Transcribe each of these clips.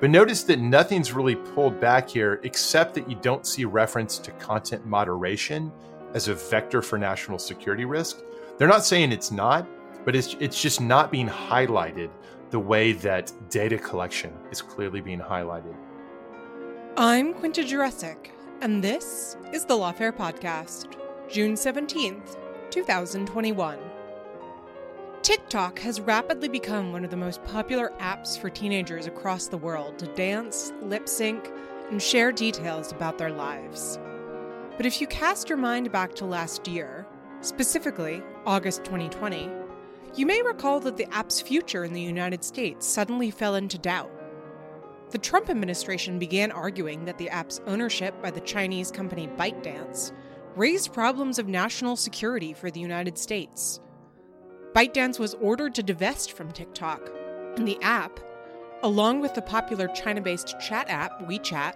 But notice that nothing's really pulled back here except that you don't see reference to content moderation as a vector for national security risk. They're not saying it's not, but it's it's just not being highlighted the way that data collection is clearly being highlighted. I'm Quinta Jurecic, and this is the Lawfare Podcast, June 17, 2021. TikTok has rapidly become one of the most popular apps for teenagers across the world to dance, lip sync, and share details about their lives. But if you cast your mind back to last year, specifically August 2020, you may recall that the app's future in the United States suddenly fell into doubt. The Trump administration began arguing that the app's ownership by the Chinese company ByteDance raised problems of national security for the United States ByteDance was ordered to divest from TikTok, and the app, along with the popular China based chat app WeChat,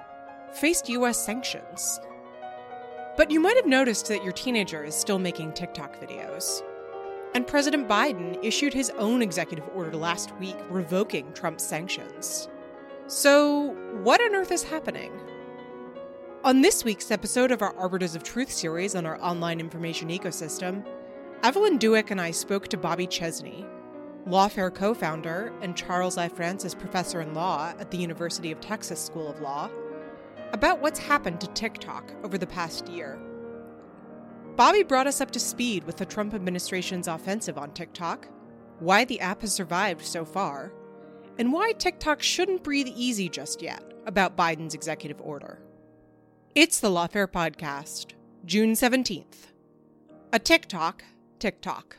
faced US sanctions. But you might have noticed that your teenager is still making TikTok videos. And President Biden issued his own executive order last week revoking Trump's sanctions. So, what on earth is happening? On this week's episode of our Arbiters of Truth series on our online information ecosystem, Evelyn Douek and I spoke to Bobby Chesney, Lawfare co founder and Charles I. Francis Professor in Law at the University of Texas School of Law, about what's happened to TikTok over the past year. Bobby brought us up to speed with the Trump administration's offensive on TikTok, why the app has survived so far, and why TikTok shouldn't breathe easy just yet about Biden's executive order. It's the Lawfare Podcast, June 17th. A TikTok Tick Tock.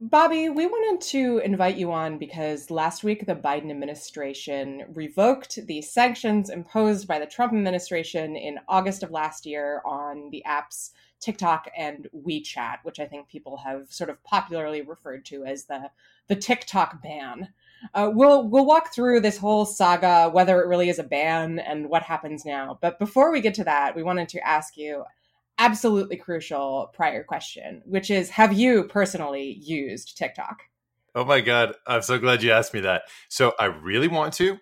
Bobby, we wanted to invite you on because last week the Biden administration revoked the sanctions imposed by the Trump administration in August of last year on the apps TikTok and WeChat, which I think people have sort of popularly referred to as the the TikTok ban. Uh, we'll we'll walk through this whole saga, whether it really is a ban and what happens now. But before we get to that, we wanted to ask you absolutely crucial prior question, which is have you personally used TikTok? Oh my God. I'm so glad you asked me that. So I really want to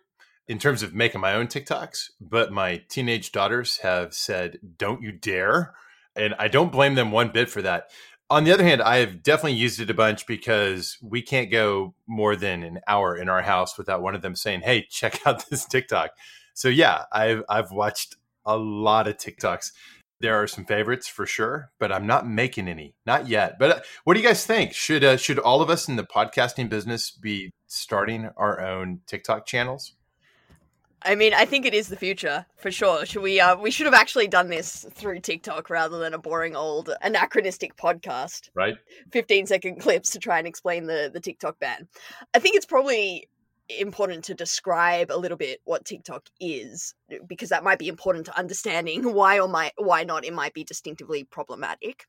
in terms of making my own TikToks, but my teenage daughters have said, don't you dare. And I don't blame them one bit for that. On the other hand, I have definitely used it a bunch because we can't go more than an hour in our house without one of them saying, "Hey, check out this TikTok." So yeah, I've I've watched a lot of TikToks there are some favorites for sure, but I'm not making any, not yet. But uh, what do you guys think? Should uh, should all of us in the podcasting business be starting our own TikTok channels? I mean, I think it is the future for sure. Should we? Uh, we should have actually done this through TikTok rather than a boring old anachronistic podcast. Right. Fifteen second clips to try and explain the the TikTok ban. I think it's probably important to describe a little bit what TikTok is because that might be important to understanding why or might why not it might be distinctively problematic.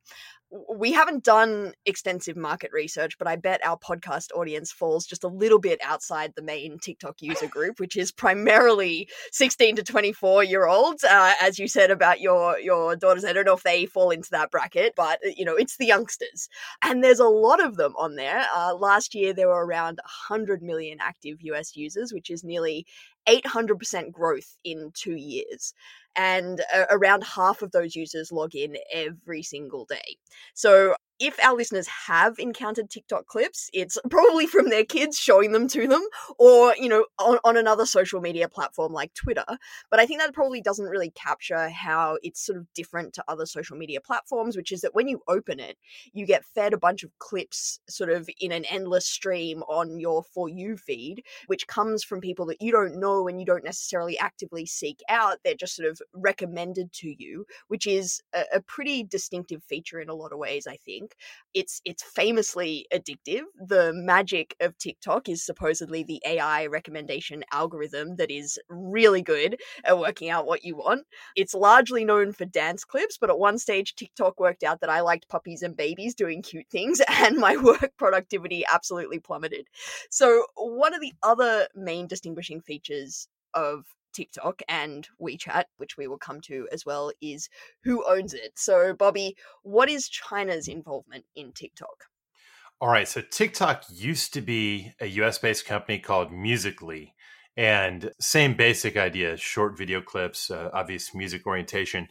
We haven't done extensive market research, but I bet our podcast audience falls just a little bit outside the main TikTok user group, which is primarily 16 to 24 year olds. Uh, as you said about your your daughters, I don't know if they fall into that bracket, but uh, you know it's the youngsters, and there's a lot of them on there. Uh, last year there were around 100 million active US users, which is nearly 800% growth in two years and uh, around half of those users log in every single day. So if our listeners have encountered TikTok clips, it's probably from their kids showing them to them or, you know, on, on another social media platform like Twitter. But I think that probably doesn't really capture how it's sort of different to other social media platforms, which is that when you open it, you get fed a bunch of clips sort of in an endless stream on your For You feed, which comes from people that you don't know and you don't necessarily actively seek out. They're just sort of recommended to you, which is a, a pretty distinctive feature in a lot of ways, I think think it's it's famously addictive. The magic of TikTok is supposedly the AI recommendation algorithm that is really good at working out what you want. It's largely known for dance clips, but at one stage TikTok worked out that I liked puppies and babies doing cute things and my work productivity absolutely plummeted. So one of the other main distinguishing features of TikTok and WeChat, which we will come to as well, is who owns it. So, Bobby, what is China's involvement in TikTok? All right. So, TikTok used to be a US based company called Musical.ly. And same basic idea short video clips, uh, obvious music orientation.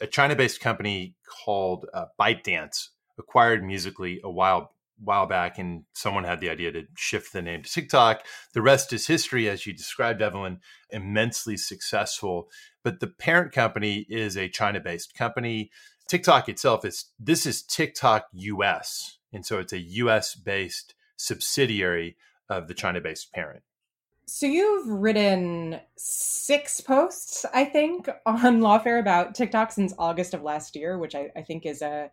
A China based company called uh, ByteDance acquired Musical.ly a while while back and someone had the idea to shift the name to TikTok. The rest is history, as you described, Evelyn, immensely successful. But the parent company is a China based company. TikTok itself is this is TikTok US. And so it's a US based subsidiary of the China based parent. So you've written six posts, I think, on Lawfare about TikTok since August of last year, which I, I think is a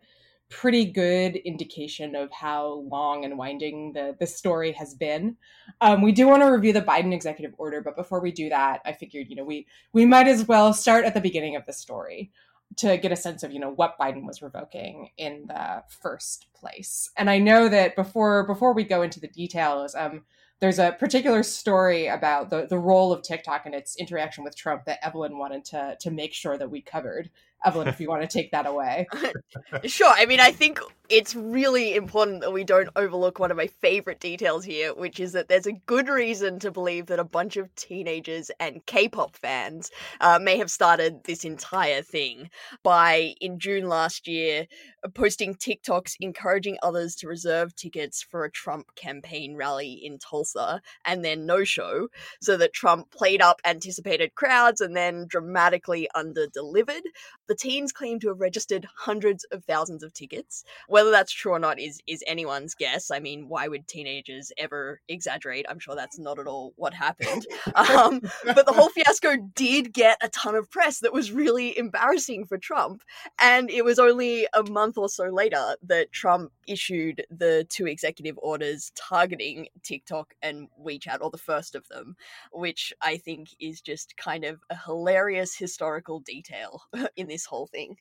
pretty good indication of how long and winding the, the story has been. Um, we do want to review the Biden executive order, but before we do that, I figured, you know, we we might as well start at the beginning of the story to get a sense of, you know, what Biden was revoking in the first place. And I know that before before we go into the details, um, there's a particular story about the, the role of TikTok and its interaction with Trump that Evelyn wanted to to make sure that we covered. Evelyn, if you want to take that away. sure. I mean, I think it's really important that we don't overlook one of my favorite details here, which is that there's a good reason to believe that a bunch of teenagers and K pop fans uh, may have started this entire thing by, in June last year, posting TikToks encouraging others to reserve tickets for a Trump campaign rally in Tulsa and then no show, so that Trump played up anticipated crowds and then dramatically under delivered. The teens claim to have registered hundreds of thousands of tickets. Whether that's true or not is is anyone's guess. I mean, why would teenagers ever exaggerate? I'm sure that's not at all what happened. um, but the whole fiasco did get a ton of press that was really embarrassing for Trump, and it was only a month month or so later that Trump issued the two executive orders targeting TikTok and WeChat, or the first of them, which I think is just kind of a hilarious historical detail in this whole thing.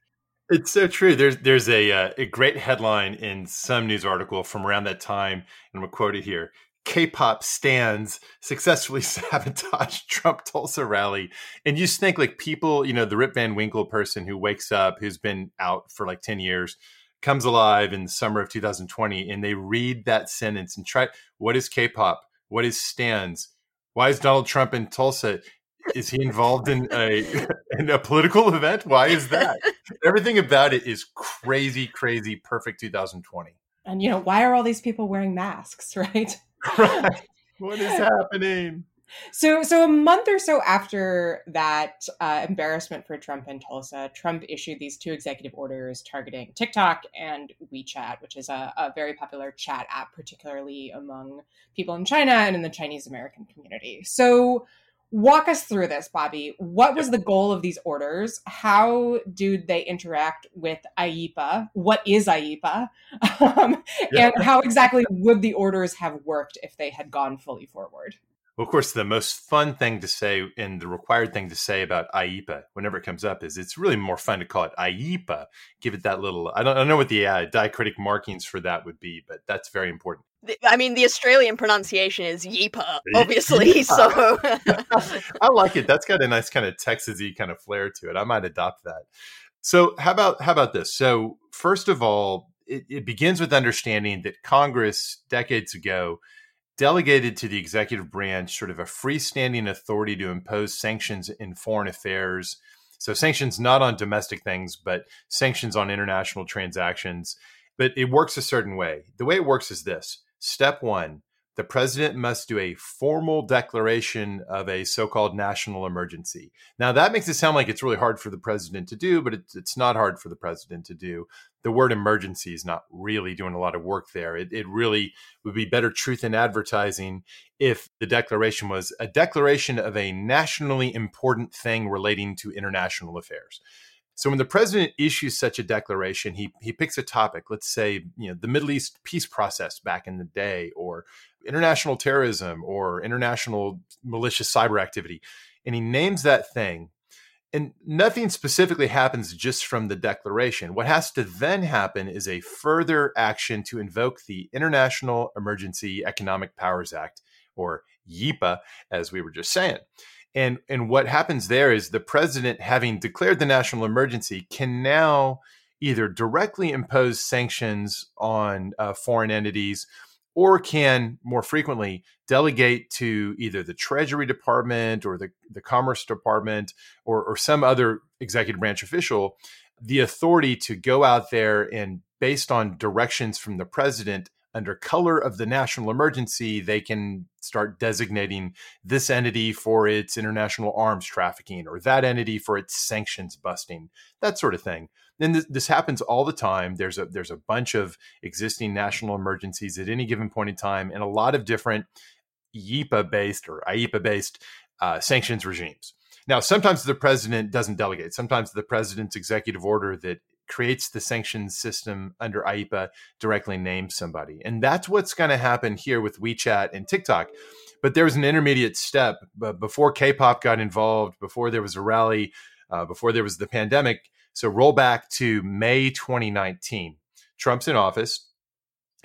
It's so true. There's there's a uh, a great headline in some news article from around that time, and I'm it here. K-pop stans successfully sabotage Trump Tulsa rally, and you just think like people, you know, the Rip Van Winkle person who wakes up, who's been out for like ten years, comes alive in the summer of 2020, and they read that sentence and try, what is K-pop? What is stans? Why is Donald Trump in Tulsa? Is he involved in a in a political event? Why is that? Everything about it is crazy, crazy, perfect 2020. And you know, why are all these people wearing masks, right? right. What is happening? So, so a month or so after that uh, embarrassment for Trump in Tulsa, Trump issued these two executive orders targeting TikTok and WeChat, which is a, a very popular chat app, particularly among people in China and in the Chinese American community. So, walk us through this, Bobby. What was the goal of these orders? How do they interact with IEEPA? What is IEEPA? Um, yeah. And how exactly would the orders have worked if they had gone fully forward? Well, of course, the most fun thing to say and the required thing to say about IEEPA whenever it comes up is it's really more fun to call it IEEPA. Give it that little, I don't, I don't know what the uh, diacritic markings for that would be, but that's very important. I mean, the Australian pronunciation is Yeepa, obviously. Yeepa. So I like it. That's got a nice kind of Texasy kind of flair to it. I might adopt that. So how about how about this? So first of all, it, it begins with understanding that Congress decades ago delegated to the executive branch sort of a freestanding authority to impose sanctions in foreign affairs. So, sanctions not on domestic things, but sanctions on international transactions. But it works a certain way. The way it works is this step one the president must do a formal declaration of a so-called national emergency. Now that makes it sound like it's really hard for the president to do, but it's, it's not hard for the president to do. The word emergency is not really doing a lot of work there. It, it really would be better truth in advertising if the declaration was a declaration of a nationally important thing relating to international affairs. So when the president issues such a declaration, he he picks a topic. Let's say you know the Middle East peace process back in the day, or international terrorism, or international malicious cyber activity, and he names that thing. And nothing specifically happens just from the declaration. What has to then happen is a further action to invoke the International Emergency Economic Powers Act, or YEPA, as we were just saying. And and what happens there is the president, having declared the national emergency, can now either directly impose sanctions on uh, foreign entities or can more frequently delegate to either the Treasury Department or the, the Commerce Department or, or some other executive branch official the authority to go out there and, based on directions from the president, under color of the national emergency, they can start designating this entity for its international arms trafficking or that entity for its sanctions busting, that sort of thing. And this, happens all the time. There's a there's a bunch of existing national emergencies at any given point in time, and a lot of different YEPA based or IEPA based uh, sanctions regimes. Now, sometimes the president doesn't delegate. Sometimes the president's executive order that creates the sanctions system under IEPA directly names somebody. And that's what's going to happen here with WeChat and TikTok. But there was an intermediate step but before K pop got involved, before there was a rally, uh, before there was the pandemic. So roll back to May 2019. Trump's in office.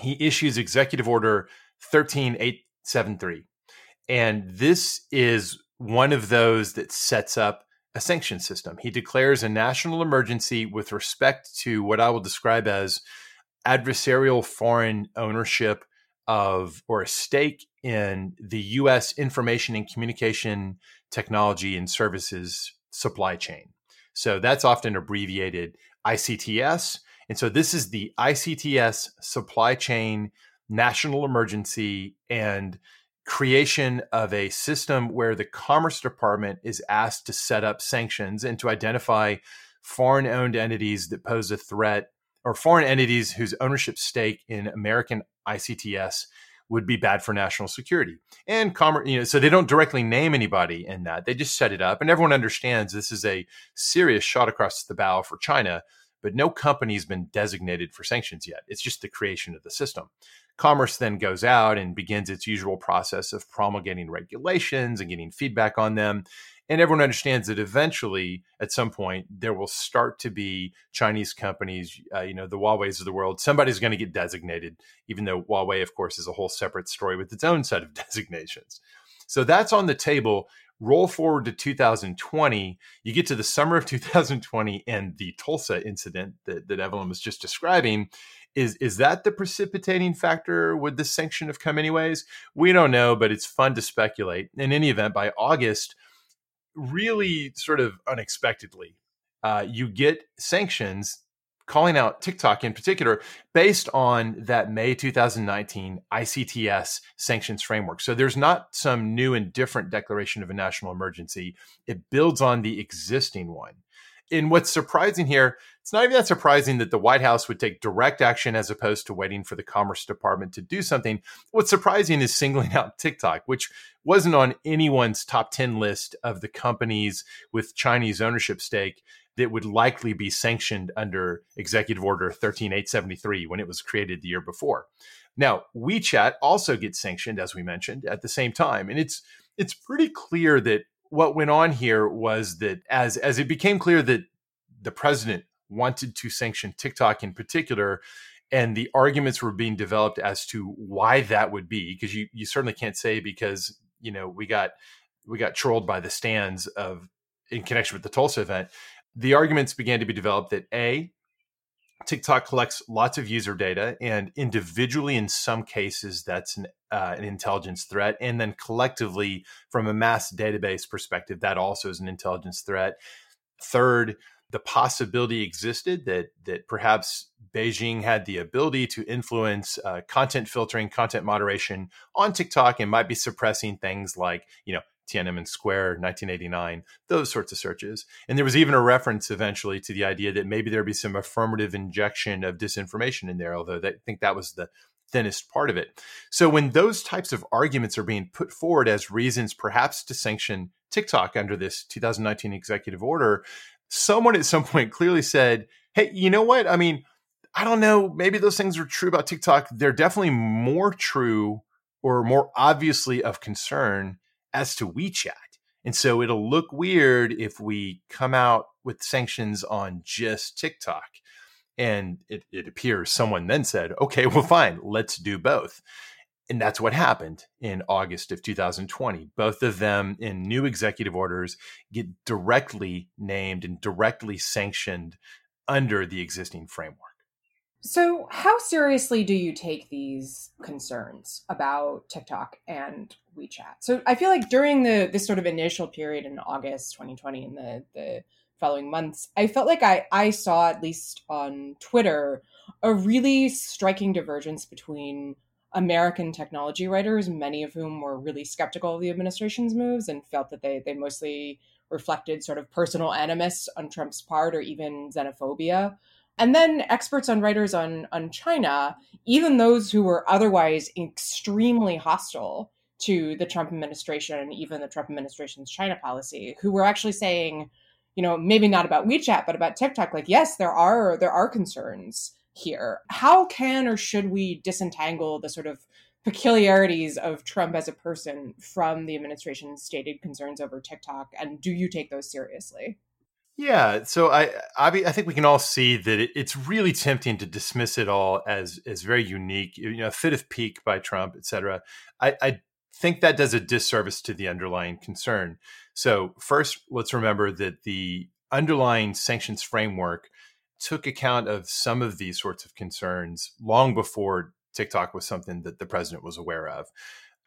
He issues Executive Order 13873. And this is one of those that sets up a sanction system. He declares a national emergency with respect to what I will describe as adversarial foreign ownership of or a stake in the US information and communication technology and services supply chain. So that's often abbreviated ICTS. And so this is the ICTS supply chain national emergency and creation of a system where the Commerce Department is asked to set up sanctions and to identify foreign owned entities that pose a threat or foreign entities whose ownership stake in American ICTS would be bad for national security. And commerce, you know, so they don't directly name anybody in that. They just set it up and everyone understands this is a serious shot across the bow for China, but no company's been designated for sanctions yet. It's just the creation of the system. Commerce then goes out and begins its usual process of promulgating regulations and getting feedback on them. And everyone understands that eventually, at some point, there will start to be Chinese companies, uh, you know, the Huawei's of the world. Somebody's going to get designated, even though Huawei, of course, is a whole separate story with its own set of designations. So that's on the table. Roll forward to 2020, you get to the summer of 2020 and the Tulsa incident that, that Evelyn was just describing is is that the precipitating factor? Would this sanction have come anyways? We don't know, but it's fun to speculate. In any event, by August, really sort of unexpectedly, uh, you get sanctions calling out TikTok in particular based on that May 2019 ICTS sanctions framework. So there's not some new and different declaration of a national emergency. It builds on the existing one and what's surprising here, it's not even that surprising that the White House would take direct action as opposed to waiting for the Commerce Department to do something. What's surprising is singling out TikTok, which wasn't on anyone's top 10 list of the companies with Chinese ownership stake that would likely be sanctioned under Executive Order 13873 when it was created the year before. Now, WeChat also gets sanctioned, as we mentioned, at the same time. And it's it's pretty clear that what went on here was that as as it became clear that the president wanted to sanction TikTok in particular, and the arguments were being developed as to why that would be, because you you certainly can't say because you know we got we got trolled by the stans of in connection with the Tulsa event. The arguments began to be developed that a TikTok collects lots of user data, and individually, in some cases, that's an, uh, an intelligence threat. And then collectively, from a mass database perspective, that also is an intelligence threat. Third, the possibility existed that that perhaps Beijing had the ability to influence uh, content filtering, content moderation on TikTok, and might be suppressing things like you know Tiananmen Square, 1989, those sorts of searches. And there was even a reference eventually to the idea that maybe there'd be some affirmative injection of disinformation in there, although I think that was the thinnest part of it. So when those types of arguments are being put forward as reasons perhaps to sanction TikTok under this 2019 executive order, someone at some point clearly said, hey, you know what? I mean, I don't know, maybe those things are true about TikTok. They're definitely more true or more obviously of concern as to WeChat. And so it'll look weird if we come out with sanctions on just TikTok. And it, it appears someone then said, okay, well, fine, let's do both. And that's what happened in August of 2020. Both of them in new executive orders get directly named and directly sanctioned under the existing framework. So, how seriously do you take these concerns about TikTok and WeChat? So, I feel like during the this sort of initial period in August 2020 and the the following months, I felt like I I saw at least on Twitter a really striking divergence between American technology writers, many of whom were really skeptical of the administration's moves and felt that they they mostly reflected sort of personal animus on Trump's part or even xenophobia and then experts on writers on on China, even those who were otherwise extremely hostile to the Trump administration and even the Trump administration's China policy, who were actually saying, you know, maybe not about WeChat, but about TikTok, like, yes, there are there are concerns here. How can or should we disentangle the sort of peculiarities of Trump as a person from the administration's stated concerns over TikTok? And do you take those seriously? Yeah, so I, I, I think we can all see that it, it's really tempting to dismiss it all as as very unique, you know, a fit of pique by Trump, et cetera. I, I think that does a disservice to the underlying concern. So first, let's remember that the underlying sanctions framework took account of some of these sorts of concerns long before TikTok was something that the president was aware of.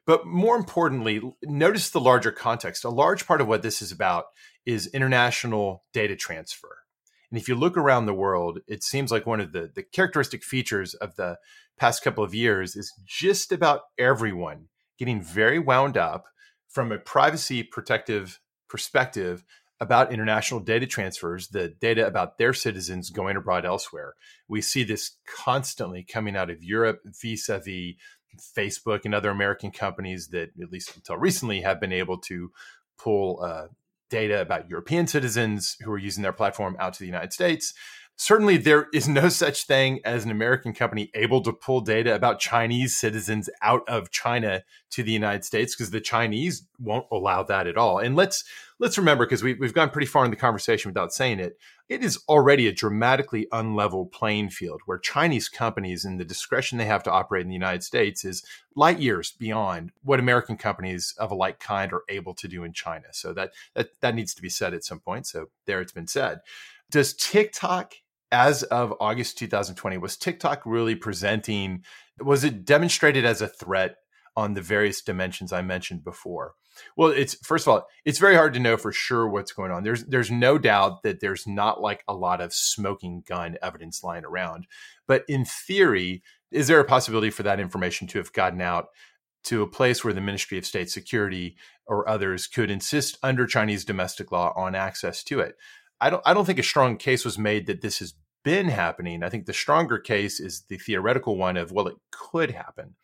But more importantly, notice the larger context. A large part of what this is about is international data transfer. And if you look around the world, it seems like one of the, the characteristic features of the past couple of years is just about everyone getting very wound up from a privacy protective perspective about international data transfers, the data about their citizens going abroad elsewhere. We see this constantly coming out of Europe vis a vis Facebook and other American companies that, at least until recently, have been able to pull uh, data about European citizens who are using their platform out to the United States. Certainly, there is no such thing as an American company able to pull data about Chinese citizens out of China to the United States because the Chinese won't allow that at all. And let's let's remember because we, we've gone pretty far in the conversation without saying it it is already a dramatically unlevel playing field where Chinese companies and the discretion they have to operate in the United States is light years beyond what American companies of a like kind are able to do in China. So that that that needs to be said at some point. So there it's been said. Does TikTok as of August 2020 was TikTok really presenting was it demonstrated as a threat on the various dimensions I mentioned before? Well, it's first of all, it's very hard to know for sure what's going on. There's there's no doubt that there's not like a lot of smoking gun evidence lying around. But in theory, is there a possibility for that information to have gotten out to a place where the Ministry of State Security or others could insist under Chinese domestic law on access to it? I don't I don't think a strong case was made that this has been happening. I think the stronger case is the theoretical one of well, it could happen.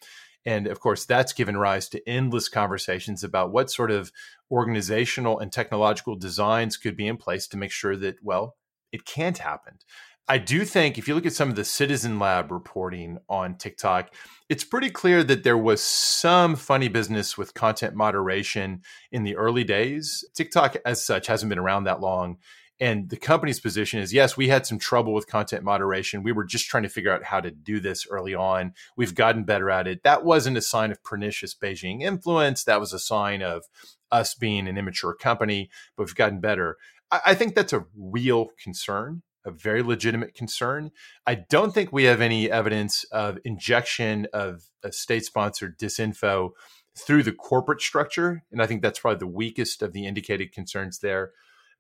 And of course, that's given rise to endless conversations about what sort of organizational and technological designs could be in place to make sure that, well, it can't happen. I do think if you look at some of the Citizen Lab reporting on TikTok, it's pretty clear that there was some funny business with content moderation in the early days. TikTok, as such, hasn't been around that long. And the company's position is yes, we had some trouble with content moderation. We were just trying to figure out how to do this early on. We've gotten better at it. That wasn't a sign of pernicious Beijing influence. That was a sign of us being an immature company, but we've gotten better. I, I think that's a real concern a very legitimate concern. I don't think we have any evidence of injection of, state sponsored disinfo through the corporate structure. And I think that's probably the weakest of the indicated concerns there.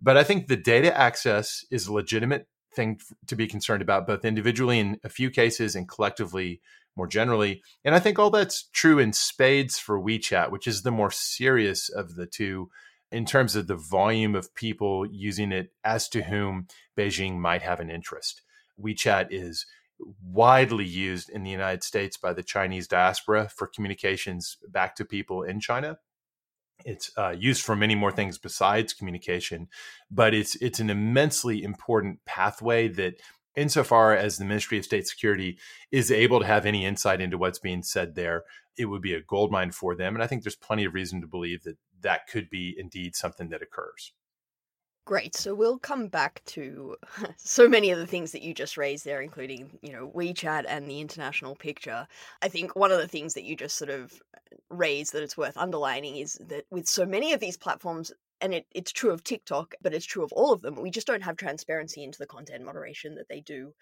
But I think the data access is a legitimate thing to be concerned about, both individually in a few cases and collectively more generally. And I think all that's true in spades for WeChat, which is the more serious of the two in terms of the volume of people using it as to whom Beijing might have an interest. WeChat is widely used in the United States by the Chinese diaspora for communications back to people in China. It's uh, used for many more things besides communication, but it's it's an immensely important pathway that, insofar as the Ministry of State Security is able to have any insight into what's being said there, it would be a goldmine for them. And I think there's plenty of reason to believe that that could be indeed something that occurs. Great. So we'll come back to so many of the things that you just raised there, including, you know, WeChat and the international picture. I think one of the things that you just sort of raised that it's worth underlining is that with so many of these platforms, and it, it's true of TikTok, but it's true of all of them, we just don't have transparency into the content moderation that they do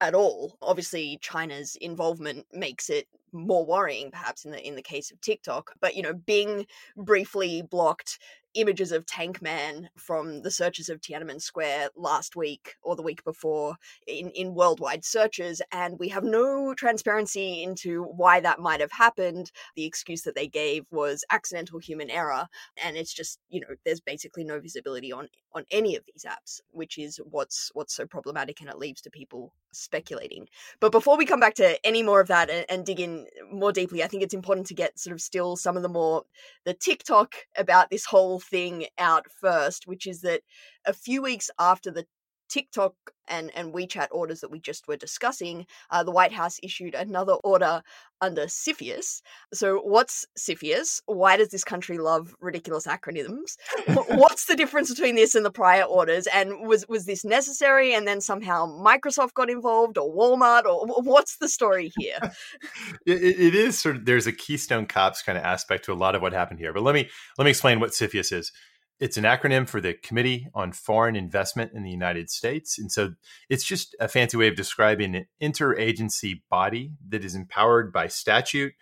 at all. Obviously, China's involvement makes it more worrying, perhaps in the in the case of TikTok. But you know, Bing briefly blocked images of Tank Man from the searches of Tiananmen Square last week or the week before in, in worldwide searches, and we have no transparency into why that might have happened. The excuse that they gave was accidental human error, and it's just you know there's basically no visibility on on any of these apps, which is what's what's so problematic, and it leaves to people speculating. But before we come back to any more of that and, and dig in more deeply, I think it's important to get sort of still some of the more the tick tock about this whole thing out first, which is that a few weeks after the TikTok and, and WeChat orders that we just were discussing, uh, the White House issued another order under CFIUS. So, what's CFIUS? Why does this country love ridiculous acronyms? what's the difference between this and the prior orders? And was was this necessary? And then somehow Microsoft got involved, or Walmart, or what's the story here? it, it is sort of there's a Keystone Cops kind of aspect to a lot of what happened here. But let me let me explain what CFIUS is it's an acronym for the Committee on Foreign Investment in the United States. And so it's just a fancy way of describing an interagency body that is empowered by statute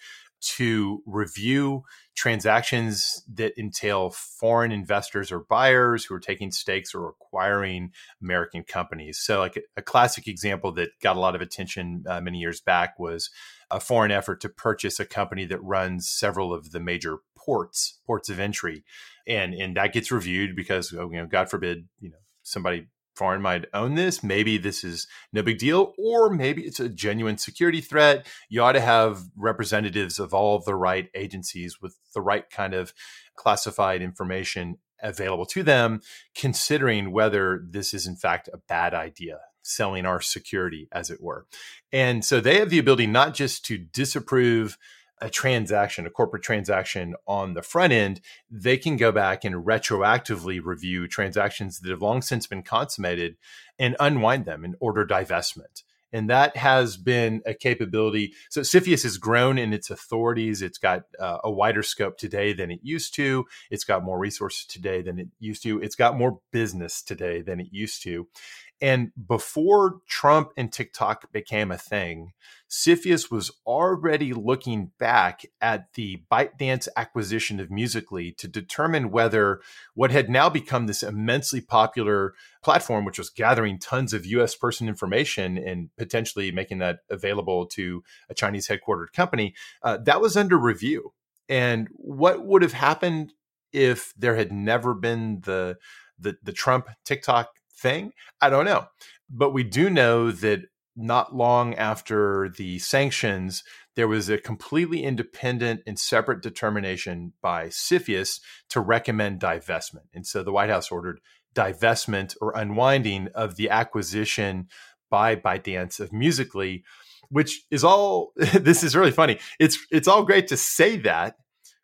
to review transactions that entail foreign investors or buyers who are taking stakes or acquiring American companies. So, like a, a classic example that got a lot of attention uh, many years back was a foreign effort to purchase a company that runs several of the major ports, ports of entry, and and that gets reviewed because oh, you know, God forbid, you know, somebody foreign might own this. Maybe this is no big deal, or maybe it's a genuine security threat. You ought to have representatives of all of the right agencies with the right kind of classified information available to them, considering whether this is in fact a bad idea selling our security, as it were. And so they have the ability not just to disapprove a transaction, a corporate transaction on the front end, they can go back and retroactively review transactions that have long since been consummated and unwind them and order divestment. And that has been a capability. So CFIUS has grown in its authorities. It's got uh, a wider scope today than it used to. It's got more resources today than it used to. It's got more business today than it used to. And before Trump and TikTok became a thing, CFIUS was already looking back at the ByteDance acquisition of Musical.ly to determine whether what had now become this immensely popular platform, which was gathering tons of US person information and potentially making that available to a Chinese headquartered company, uh, that was under review. And what would have happened if there had never been the the, the Trump TikTok thing? I don't know. But we do know that not long after the sanctions, there was a completely independent and separate determination by CFIUS to recommend divestment. And so the White House ordered divestment or unwinding of the acquisition by ByteDance of Musical.ly, which is all this is really funny. It's it's all great to say that,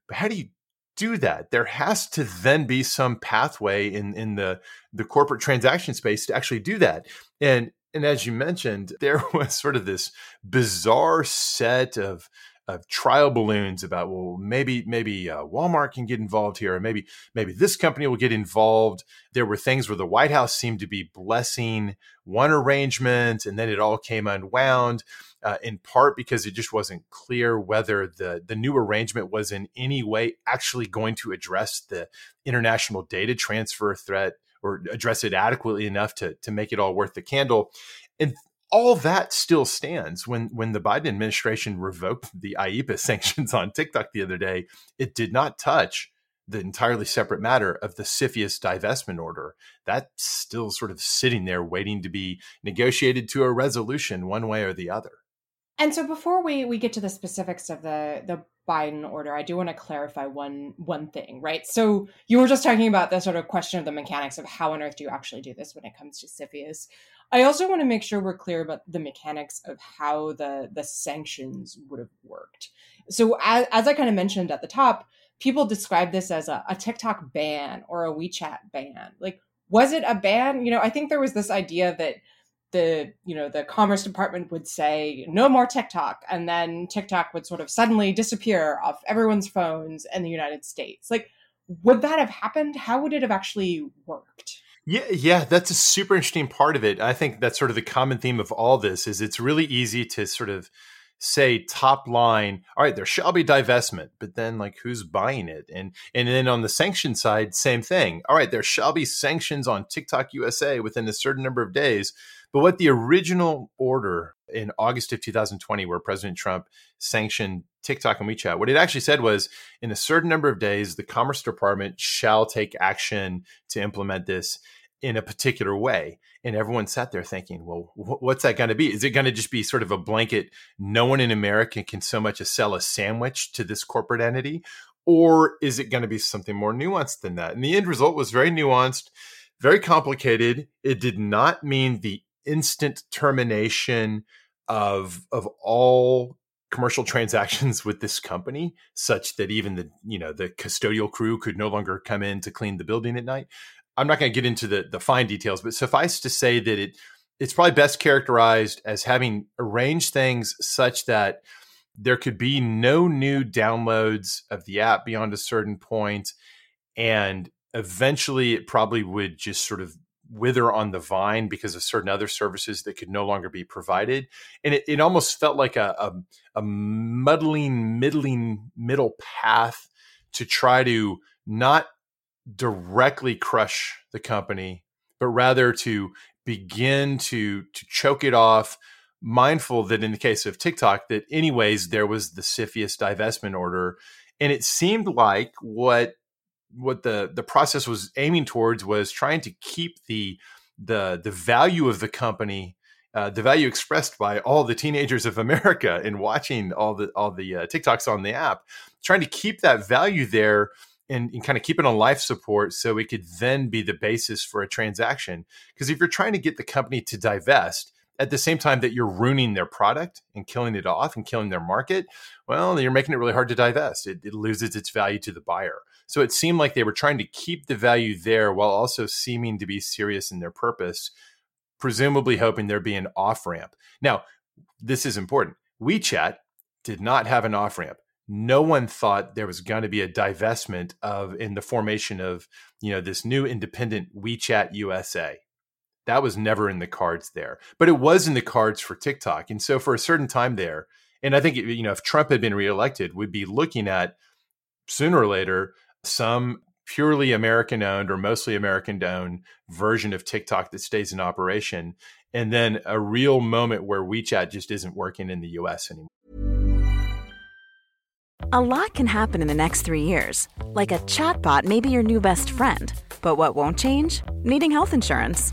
but how do you do that? There has to then be some pathway in in the the corporate transaction space to actually do that. And and as you mentioned, there was sort of this bizarre set of of trial balloons about well maybe maybe uh, Walmart can get involved here or maybe maybe this company will get involved there were things where the White House seemed to be blessing one arrangement and then it all came unwound uh, in part because it just wasn't clear whether the the new arrangement was in any way actually going to address the international data transfer threat or address it adequately enough to to make it all worth the candle and all that still stands when when the Biden administration revoked the IEEPA sanctions on TikTok the other day. It did not touch the entirely separate matter of the CFIUS divestment order. That's still sort of sitting there waiting to be negotiated to a resolution one way or the other. And so before we we get to the specifics of the the Biden order, I do want to clarify one one thing, right? So you were just talking about the sort of question of the mechanics of how on earth do you actually do this when it comes to CFIUS. I also want to make sure we're clear about the mechanics of how the the sanctions would have worked. So as, as I kind of mentioned at the top, people describe this as a, a TikTok ban or a WeChat ban. Like, was it a ban? You know, I think there was this idea that the you know the commerce department would say no more tiktok and then tiktok would sort of suddenly disappear off everyone's phones in the united states like would that have happened how would it have actually worked yeah, yeah, that's a super interesting part of it. I think that's sort of the common theme of all this is it's really easy to sort of say top line, all right, there shall be divestment, but then like who's buying it? And and then on the sanction side, same thing. All right, there shall be sanctions on TikTok USA within a certain number of days. But what the original order in August of 2020, where President Trump sanctioned TikTok and WeChat, what it actually said was in a certain number of days, the Commerce Department shall take action to implement this in a particular way. And everyone sat there thinking, well, what's that going to be? Is it going to just be sort of a blanket? No one in America can so much as sell a sandwich to this corporate entity. Or is it going to be something more nuanced than that? And the end result was very nuanced, very complicated. It did not mean the instant termination of, of all commercial transactions with this company such that even the you know the custodial crew could no longer come in to clean the building at night. I'm not going to get into the the fine details, but suffice to say that it it's probably best characterized as having arranged things such that there could be no new downloads of the app beyond a certain point, and eventually it probably would just sort of wither on the vine because of certain other services that could no longer be provided. And it, it almost felt like a, a, a muddling, middling middle path to try to not directly crush the company, but rather to begin to to choke it off mindful that in the case of TikTok that anyways there was the CFIUS divestment order and it seemed like what what the the process was aiming towards was trying to keep the the the value of the company uh, the value expressed by all the teenagers of America in watching all the all the uh, TikToks on the app trying to keep that value there and, and, kind of keep it on life support so it could then be the basis for a transaction. Because if you're trying to get the company to divest at the same time that you're ruining their product and killing it off and killing their market, well, you're making it really hard to divest. It, it loses its value to the buyer. So it seemed like they were trying to keep the value there while also seeming to be serious in their purpose, presumably hoping there'd be an off ramp. Now, this is important. WeChat did not have an off ramp no one thought there was going to be a divestment of in the formation of you know this new independent WeChat USA. That was never in the cards there, but it was in the cards for TikTok. And so for a certain time there, and I think you know if Trump had been reelected, we'd be looking at sooner or later some purely American owned or mostly American owned version of TikTok that stays in operation, and then a real moment where WeChat just isn't working in the US anymore. A lot can happen in the next three years. Like a chatbot may be your new best friend. But what won't change? Needing health insurance.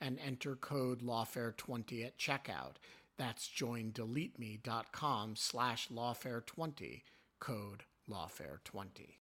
and enter code lawfare20 at checkout. That's joindeleteme.com slash lawfare20, code lawfare20.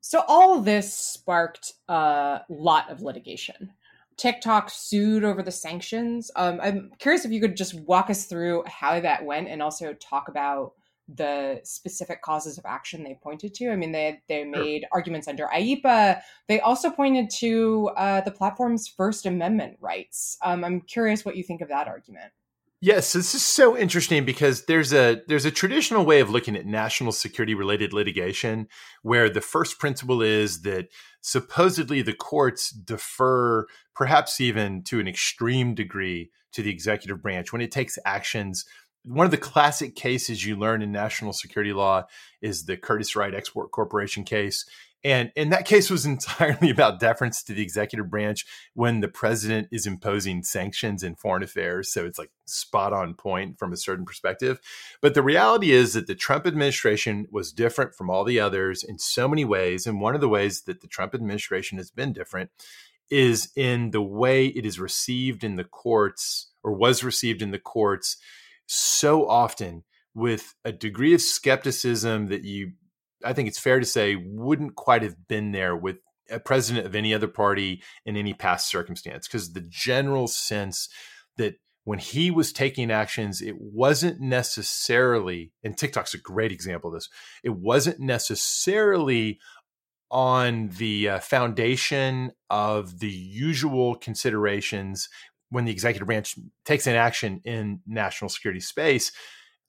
So all this sparked a lot of litigation. TikTok sued over the sanctions. Um, I'm curious if you could just walk us through how that went and also talk about the specific causes of action they pointed to. I mean, they they made sure. arguments under IEEPA. They also pointed to uh, the platform's First Amendment rights. Um, I'm curious what you think of that argument. Yes, this is so interesting because there's a there's a traditional way of looking at national security related litigation where the first principle is that supposedly the courts defer perhaps even to an extreme degree to the executive branch when it takes actions one of the classic cases you learn in national security law is the Curtiss-Wright Export Corporation case. And, and that case was entirely about deference to the executive branch when the president is imposing sanctions in foreign affairs. So it's like spot on point from a certain perspective. But the reality is that the Trump administration was different from all the others in so many ways. And one of the ways that the Trump administration has been different is in the way it is received in the courts or was received in the courts so often with a degree of skepticism that you, I think it's fair to say, wouldn't quite have been there with a president of any other party in any past circumstance. Because the general sense that when he was taking actions, it wasn't necessarily, and TikTok's a great example of this, it wasn't necessarily on the uh, foundation of the usual considerations when the executive branch takes an action in national security space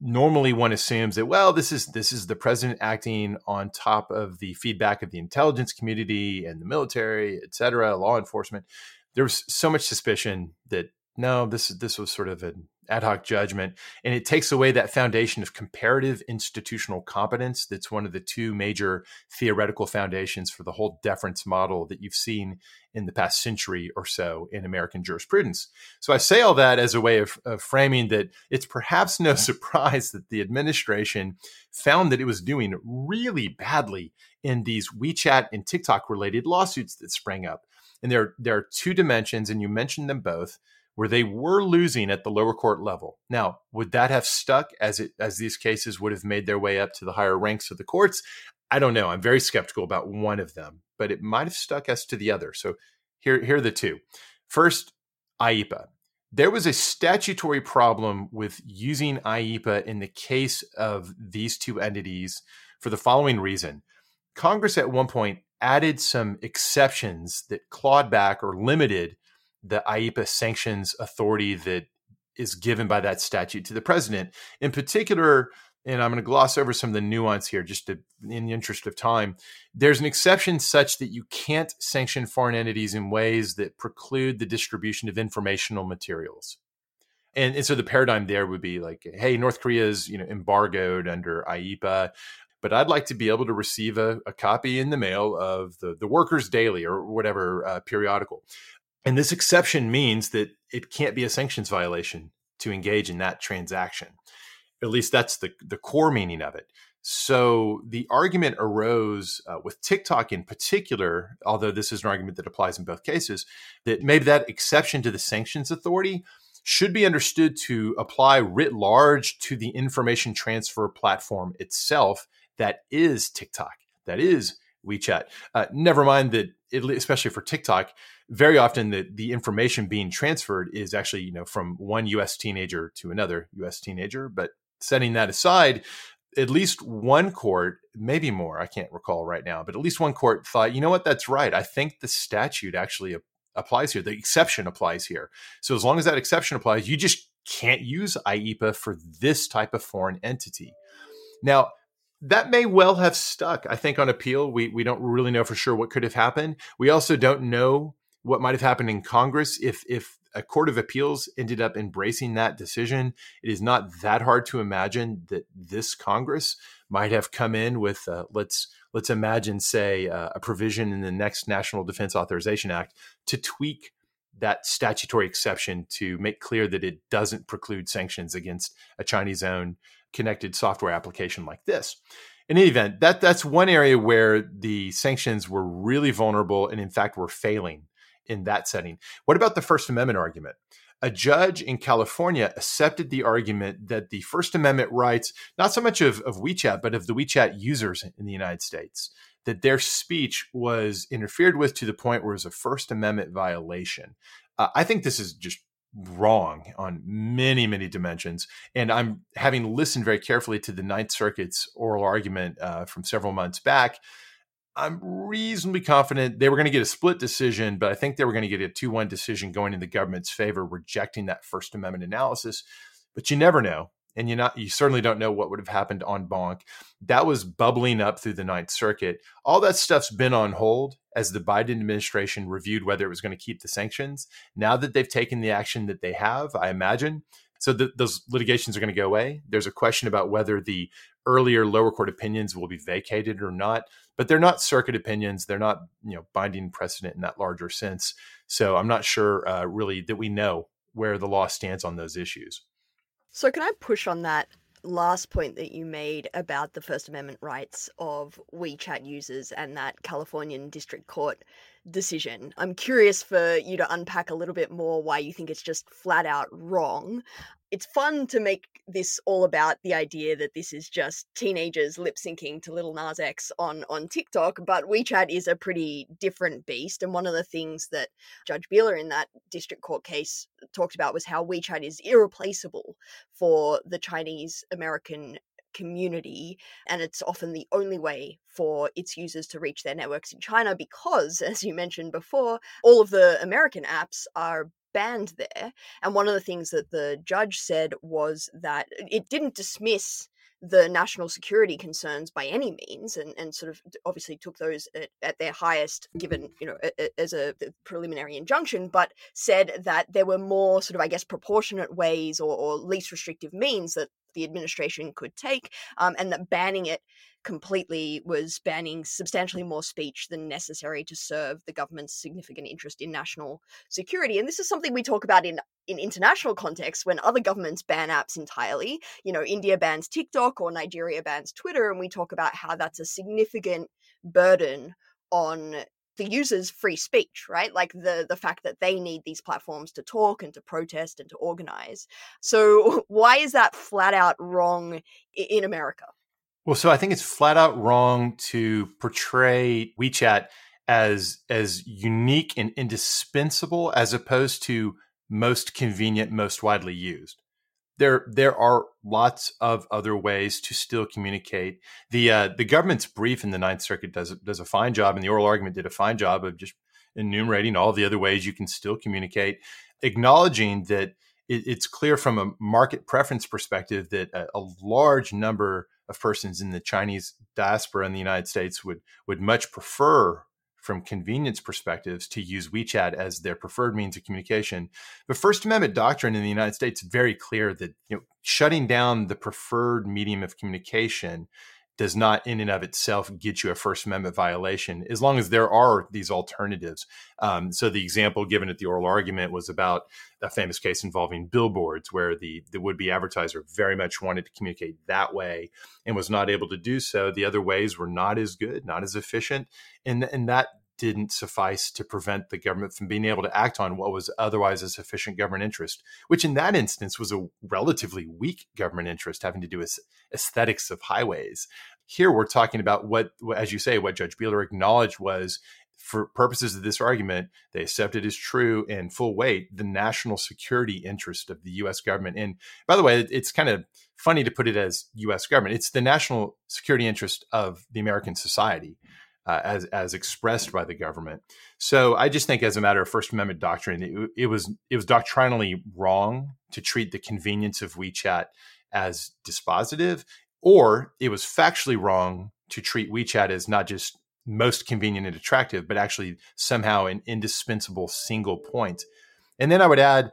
normally one assumes that well this is this is the president acting on top of the feedback of the intelligence community and the military et cetera law enforcement. There was so much suspicion that no this this was sort of an ad hoc judgment and it takes away that foundation of comparative institutional competence that's one of the two major theoretical foundations for the whole deference model that you've seen in the past century or so in american jurisprudence. So i say all that as a way of, of framing that it's perhaps no surprise that the administration found that it was doing really badly in these wechat and tiktok related lawsuits that sprang up. And there, there are two dimensions and you mentioned them both where they were losing at the lower court level. Now, would that have stuck as it as these cases would have made their way up to the higher ranks of the courts? I don't know. I'm very skeptical about one of them, but it might have stuck as to the other. So here, here are the two. First, IEEPA. There was a statutory problem with using IEEPA in the case of these two entities for the following reason. Congress at one point added some exceptions that clawed back or limited the IEEPA sanctions authority that is given by that statute to the president. In particular, and I'm going to gloss over some of the nuance here just to, in the interest of time. There's an exception such that you can't sanction foreign entities in ways that preclude the distribution of informational materials. And, and so the paradigm there would be like, hey, North Korea is you know embargoed under IEEPA, but I'd like to be able to receive a, a copy in the mail of the the Workers Daily or whatever uh, periodical. And this exception means that it can't be a sanctions violation to engage in that transaction. At least that's the, the core meaning of it. So the argument arose uh, with TikTok in particular, although this is an argument that applies in both cases, that maybe that exception to the sanctions authority should be understood to apply writ large to the information transfer platform itself that is TikTok, that is WeChat. Uh, never mind that, it, especially for TikTok, very often the, the information being transferred is actually you know from one us teenager to another us teenager but setting that aside at least one court maybe more i can't recall right now but at least one court thought you know what? That's right. I think the statute actually applies here. The exception applies here. So as long as that exception applies you just can't use IEEPA for this type of foreign entity. Now that may well have stuck. I think on appeal, we we don't really know for sure what could have happened. We also don't know what might have happened in Congress if if a court of appeals ended up embracing that decision. It is not that hard to imagine that this Congress might have come in with uh, let's let's imagine say uh, a provision in the next National Defense Authorization Act to tweak that statutory exception to make clear that it doesn't preclude sanctions against a Chinese owned connected software application like this in any event, that that's one area where the sanctions were really vulnerable and in fact were failing in that setting. What about the First Amendment argument? A judge in California accepted the argument that the First Amendment rights, not so much of, of WeChat, but of the WeChat users in the United States, that their speech was interfered with to the point where it was a First Amendment violation. Uh, I think this is just wrong on many, many dimensions. And I'm having listened very carefully to the Ninth Circuit's oral argument uh, from several months back. I'm reasonably confident they were going to get a split decision, but I think they were going to get a 2 1 decision going in the government's favor, rejecting that First Amendment analysis. But you never know and you not you certainly don't know what would have happened en banc. That was bubbling up through the Ninth Circuit. All that stuff's been on hold as the Biden administration reviewed whether it was going to keep the sanctions. Now that they've taken the action that they have, I imagine. So the, those litigations are going to go away. There's a question about whether the earlier lower court opinions will be vacated or not, but they're not circuit opinions. They're not you know binding precedent in that larger sense. So I'm not sure uh, really that we know where the law stands on those issues. So, can I push on that last point that you made about the First Amendment rights of WeChat users and that Californian District Court decision? I'm curious for you to unpack a little bit more why you think it's just flat out wrong it's fun to make this all about the idea that this is just teenagers lip syncing to Lil Nas X on on TikTok, but WeChat is a pretty different beast. And one of the things that Judge Beeler in that district court case talked about was how WeChat is irreplaceable for the Chinese American community and it's often the only way for its users to reach their networks in China because as you mentioned before all of the American apps are banned there. And one of the things that the judge said was that it didn't dismiss the national security concerns by any means and, and sort of obviously took those at, at their highest given you know as a preliminary injunction but said that there were more sort of i guess proportionate ways or, or least restrictive means that the administration could take um, and that banning it completely was banning substantially more speech than necessary to serve the government's significant interest in national security. And this is something we talk about in in international context when other governments ban apps entirely. You know, India bans TikTok or Nigeria bans Twitter, and we talk about how that's a significant burden on the users free speech right? Like the the fact that they need these platforms to talk and to protest and to organize. So why is that flat out wrong in america? Well, so I think it's flat out wrong to portray WeChat as as unique and indispensable as opposed to most convenient, most widely used. There there are lots of other ways to still communicate. The uh, the government's brief in the Ninth Circuit does does a fine job, and the oral argument did a fine job of just enumerating all the other ways you can still communicate, acknowledging that it, it's clear from a market preference perspective that a, a large number of persons in the Chinese diaspora in the United States would would much prefer from convenience perspectives to use WeChat as their preferred means of communication. But First Amendment doctrine in the United States is very clear that you know shutting down the preferred medium of communication does not in and of itself get you a First Amendment violation as long as there are these alternatives. Um, so the example given at the oral argument was about a famous case involving billboards where the, the would-be advertiser very much wanted to communicate that way and was not able to do so. The other ways were not as good, not as efficient. And, and that didn't suffice to prevent the government from being able to act on what was otherwise a sufficient government interest, which in that instance was a relatively weak government interest having to do with aesthetics of highways. Here we're talking about what, as you say, what Judge Beeler acknowledged was for purposes of this argument, they accepted as true and full weight the national security interest of the US government. And by the way, it's kind of funny to put it as US government. It's the national security interest of the American society uh, as as expressed by the government. So I just think, as a matter of First Amendment doctrine, it, it, was it was doctrinally wrong to treat the convenience of WeChat as dispositive, or it was factually wrong to treat WeChat as not just most convenient and attractive, but actually somehow an indispensable single point. And then I would add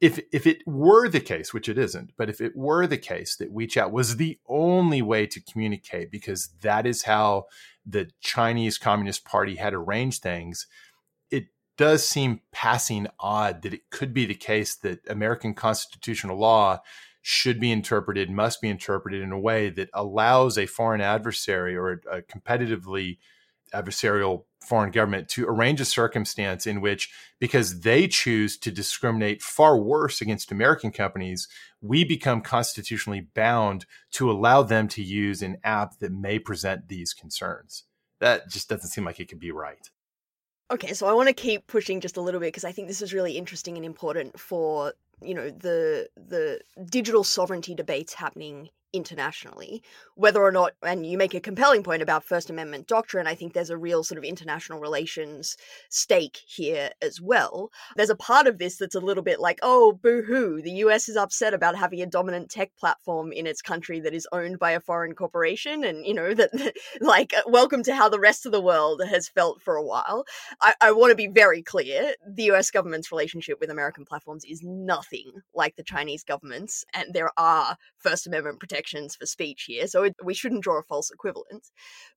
if if it were the case, which it isn't, but if it were the case that WeChat was the only way to communicate because that is how the Chinese Communist Party had arranged things, it does seem passing odd that it could be the case that American constitutional law should be interpreted, must be interpreted in a way that allows a foreign adversary or a competitively adversarial foreign government to arrange a circumstance in which, because they choose to discriminate far worse against American companies, we become constitutionally bound to allow them to use an app that may present these concerns. that just doesn't seem like it could be right. Okay, so I want to keep pushing just a little bit because I think this is really interesting and important for you know the the digital sovereignty debates happening internationally whether or not and you make a compelling point about first amendment doctrine i think there's a real sort of international relations stake here as well. There's a part of this that's a little bit like oh boo-hoo the us is upset about having a dominant tech platform in its country that is owned by a foreign corporation and you know that like uh, welcome to how the rest of the world has felt for a while. I, I want to be very clear the us government's relationship with american platforms is nothing like the chinese government's and there are first amendment protections protections for speech here, so we shouldn't draw a false equivalence.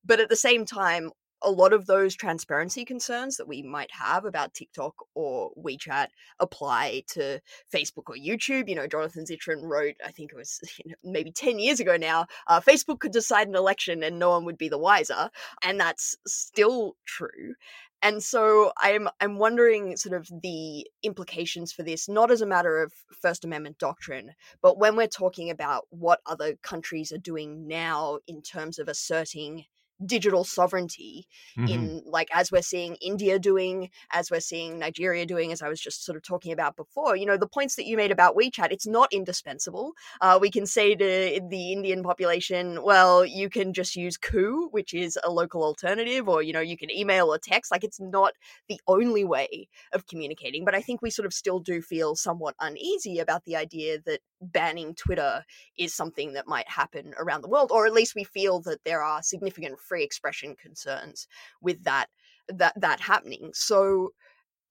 But at the same time, a lot of those transparency concerns that we might have about TikTok or WeChat apply to Facebook or YouTube. You know, Jonathan Zittrain wrote, I think it was you know, maybe 10 years ago now, uh, Facebook could decide an election and no one would be the wiser. And that's still true and so i'm i'm wondering sort of the implications for this not as a matter of first amendment doctrine but when we're talking about what other countries are doing now in terms of asserting digital sovereignty mm-hmm. in like as we're seeing India doing, as we're seeing Nigeria doing, as I was just sort of talking about before. You know, the points that you made about WeChat, it's not indispensable. Uh, we can say to the Indian population, well, you can just use Koo, which is a local alternative, or you know, you can email or text. Like it's not the only way of communicating. But I think we sort of still do feel somewhat uneasy about the idea that banning Twitter is something that might happen around the world, or at least we feel that there are significant free expression concerns with that that that happening. So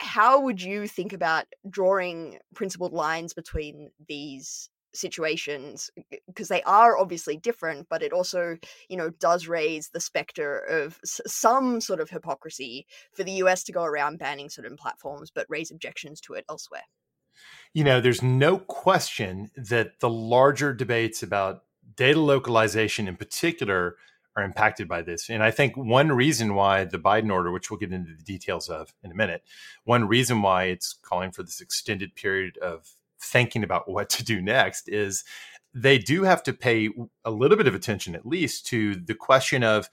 how would you think about drawing principled lines between these situations because they are obviously different but it also you know does raise the specter of s- some sort of hypocrisy for the US to go around banning certain platforms but raise objections to it elsewhere you know there's no question that the larger debates about data localization in particular are impacted by this. And I think one reason why the Biden order, which we'll get into the details of in a minute, one reason why it's calling for this extended period of thinking about what to do next is they do have to pay a little bit of attention, at least, to the question of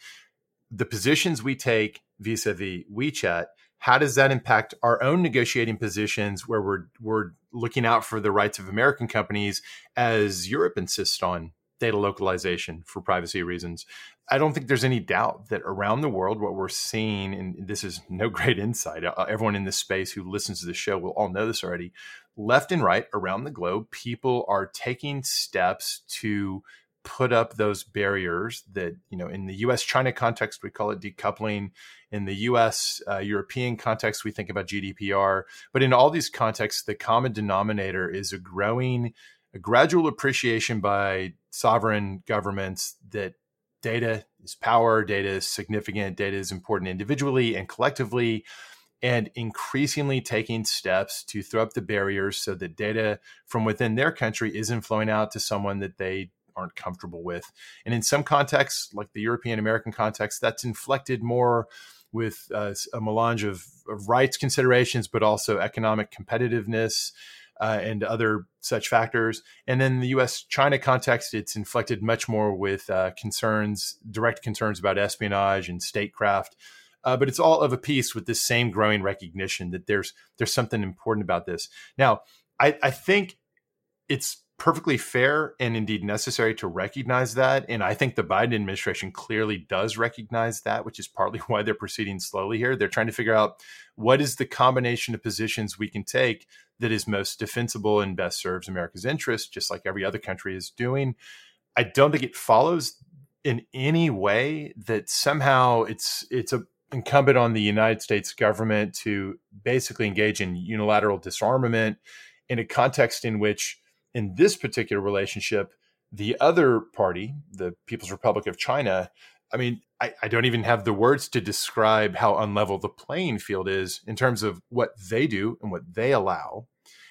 the positions we take vis a vis WeChat. How does that impact our own negotiating positions where we're, we're looking out for the rights of American companies as Europe insists on data localization for privacy reasons. I don't think there's any doubt that around the world, what we're seeing, and this is no great insight, uh, everyone in this space who listens to the show will all know this already. Left and right around the globe, people are taking steps to put up those barriers that, you know, in the US China context, we call it decoupling. In the US uh, European context, we think about GDPR. But in all these contexts, the common denominator is a growing, a gradual appreciation by sovereign governments that data is power, data is significant, data is important individually and collectively, and increasingly taking steps to throw up the barriers so that data from within their country isn't flowing out to someone that they aren't comfortable with. And in some contexts, like the European American context, that's inflected more with uh, a melange of, of rights considerations, but also economic competitiveness uh, and other such factors. And then the US China context, it's inflected much more with uh, concerns, direct concerns about espionage and statecraft. Uh, but it's all of a piece with this same growing recognition that there's there's something important about this. Now, I, I think it's perfectly fair and indeed necessary to recognize that. And I think the Biden administration clearly does recognize that, which is partly why they're proceeding slowly here. They're trying to figure out what is the combination of positions we can take that is most defensible and best serves America's interest, just like every other country is doing. I don't think it follows in any way that somehow it's it's a incumbent on the United States government to basically engage in unilateral disarmament in a context in which in this particular relationship, the other party, the People's Republic of China, I mean, I, I, don't even have the words to describe how unlevel the playing field is in terms of what they do and what they allow.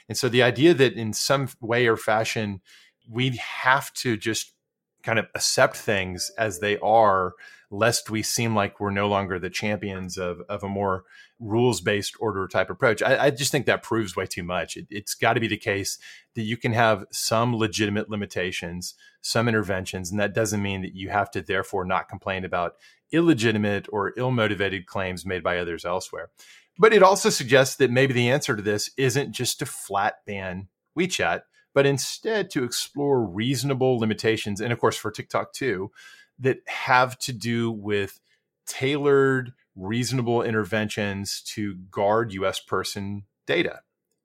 And so the idea that in some way or fashion, we have to just kind of accept things as they are lest we seem like we're no longer the champions of, of a more rules based order type approach. I, I, just think that proves way too much. It, it's got to be the case that you can have some legitimate limitations, some interventions, and that doesn't mean that you have to therefore not complain about illegitimate or ill motivated claims made by others elsewhere. But it also suggests that maybe the answer to this isn't just to flat ban WeChat, but instead to explore reasonable limitations, and of course for TikTok too, that have to do with tailored, reasonable interventions to guard US person data.